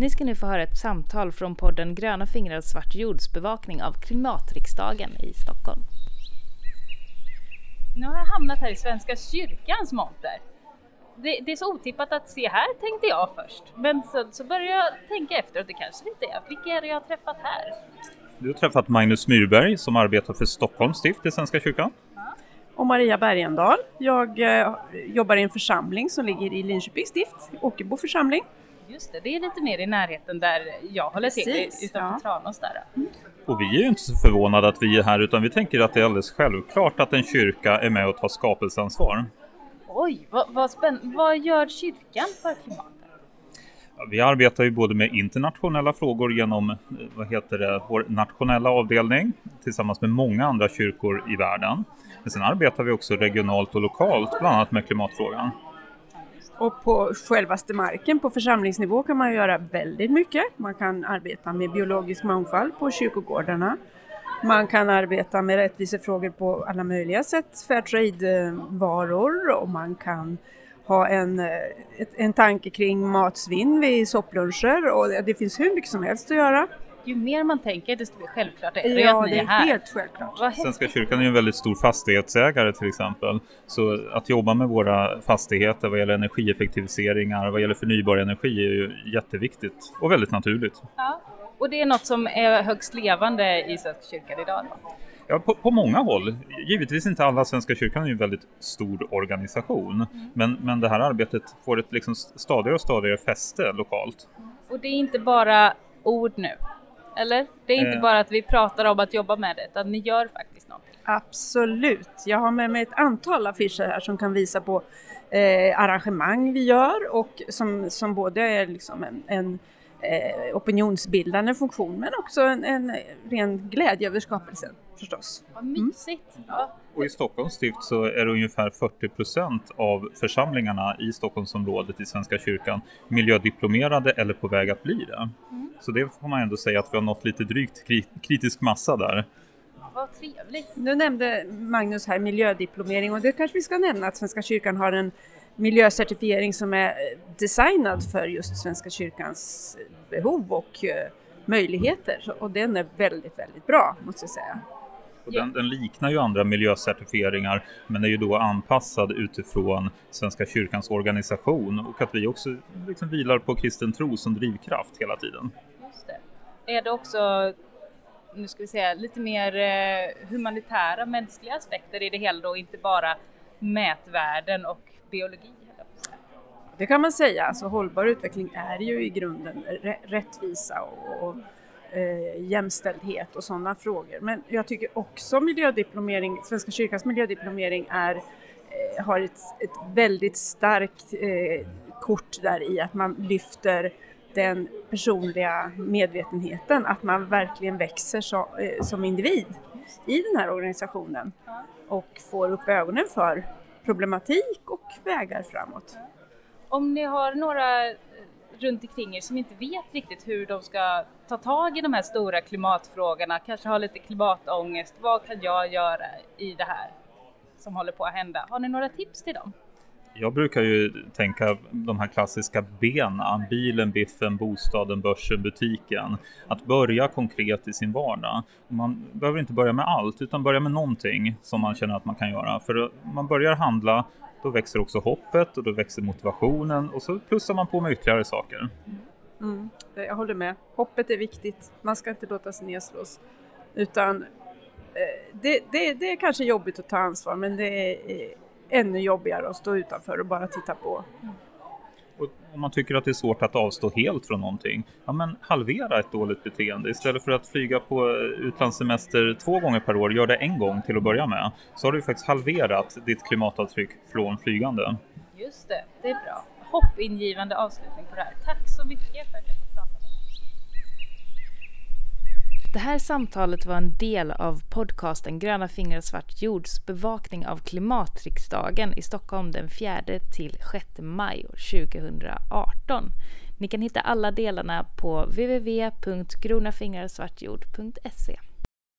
Ni ska nu få höra ett samtal från podden Gröna fingrar svart jordsbevakning av klimatriksdagen i Stockholm. Nu har jag hamnat här i Svenska kyrkans monter. Det, det, är så otippat att se här tänkte jag först. Men så, så började jag tänka efter och det kanske inte är. Vilka är det jag har träffat här? Du har träffat Magnus Myrberg som arbetar för Stockholms stift i Svenska kyrkan. Och Maria Bergendahl. Jag eh, jobbar i en församling som ligger i Linköpings stift, Åkerbo församling. Just det, det är lite mer i närheten där jag håller till, utanför ja. Tranås där. Mm. Och vi är ju inte så förvånade att vi är här utan vi tänker att det är alldeles självklart att en kyrka är med och tar skapelseansvar. Oj, vad, vad, spänn- vad gör kyrkan för klimatet? Ja, vi arbetar ju både med internationella frågor genom vad heter det, vår nationella avdelning tillsammans med många andra kyrkor i världen. Men sen arbetar vi också regionalt och lokalt, bland annat med klimatfrågan. Och på självaste marken, på församlingsnivå, kan man göra väldigt mycket. Man kan arbeta med biologisk mångfald på kyrkogårdarna. Man kan arbeta med rättvisefrågor på alla möjliga sätt, Fairtrade-varor och man kan ha en, en tanke kring matsvinn vid soppluncher och det finns hur mycket som helst att göra ju mer man tänker desto mer självklart är det ja, att ni är här. helt självklart. Svenska kyrkan är ju en väldigt stor fastighetsägare till exempel. Så att jobba med våra fastigheter vad gäller energieffektiviseringar, vad gäller förnybar energi är ju jätteviktigt och väldigt naturligt. Ja. Och det är något som är högst levande i Svenska kyrkan idag? Då? Ja, på, på, många håll. Givetvis inte alla. Svenska kyrkan är ju en väldigt stor organisation. Mm. Men, men det här arbetet får ett liksom stadigare och stadigare fäste lokalt. Och det är inte bara ord nu, eller? Det är inte eh. bara att vi pratar om att jobba med det, utan ni gör faktiskt någonting. Absolut. Jag har med mig ett antal affischer här som kan visa på eh, arrangemang vi gör och som, som både är liksom en, en eh, opinionsbildande funktion men också en, en ren glädje över skapelsen förstås. Vad mysigt! Mm. Ja. Och i Stockholms stift så är det ungefär 40 procent av församlingarna i Stockholmsområdet i Svenska kyrkan miljödiplomerade eller på väg att bli det. Så det får man ändå säga att vi har nått lite drygt kritisk massa där. Vad trevligt! Nu nämnde Magnus här miljödiplomering och det kanske vi ska nämna att Svenska kyrkan har en miljöcertifiering som är designad för just Svenska kyrkans behov och eh, möjligheter och den är väldigt, väldigt bra måste jag säga. Den, den, liknar ju andra miljöcertifieringar men är ju då anpassad utifrån Svenska kyrkans organisation och att vi också liksom vilar på kristen tro som drivkraft hela tiden. Just det. Är det också nu ska vi säga, lite mer eh, humanitära mänskliga aspekter i det hela då, inte bara mätvärden och biologi? Det kan man säga, alltså hållbar utveckling är ju i grunden rättvisa och, och eh, jämställdhet och sådana frågor. Men jag tycker också miljödiplomering, Svenska kyrkans miljödiplomering är, eh, har ett, ett, väldigt starkt eh, kort där i att man lyfter den personliga medvetenheten, att man verkligen växer så, eh, som individ i den här organisationen och får upp ögonen för problematik och vägar framåt. Om ni har några eh, runt omkring er som inte vet riktigt hur de ska ta tag i de här stora klimatfrågorna, kanske har lite klimatångest. Vad kan jag göra i det här som håller på att hända? Har ni några tips till dem? Jag brukar ju tänka de här klassiska benen, bilen, biffen, bostaden, börsen, butiken. Att börja konkret i sin vardag. Man behöver inte börja med allt utan börja med någonting som man känner att man kan göra. För man börjar handla då växer också hoppet och då växer motivationen och så plussar man på med ytterligare saker. Mm, jag håller med. Hoppet är viktigt. Man ska inte låta sig nedslås. Utan eh, det, det, det är kanske jobbigt att ta ansvar men det är ännu jobbigare att stå utanför och bara titta på. Och om man tycker att det är svårt att avstå helt från någonting, ja men halvera ett dåligt beteende. Istället för att flyga på utlandssemester två gånger per år, gör det en gång till att börja med. Så har du faktiskt halverat ditt klimatavtryck från flygande. Just det, det är bra. Hoppingivande avslutning på det här. Tack så mycket för att jag fick prata med det här samtalet var en del av podcasten Gröna fingrar och svart jords bevakning av klimatriksdagen i Stockholm den 4 till 6 maj 2018. Ni kan hitta alla delarna på www.gronafingrarsvartjord.se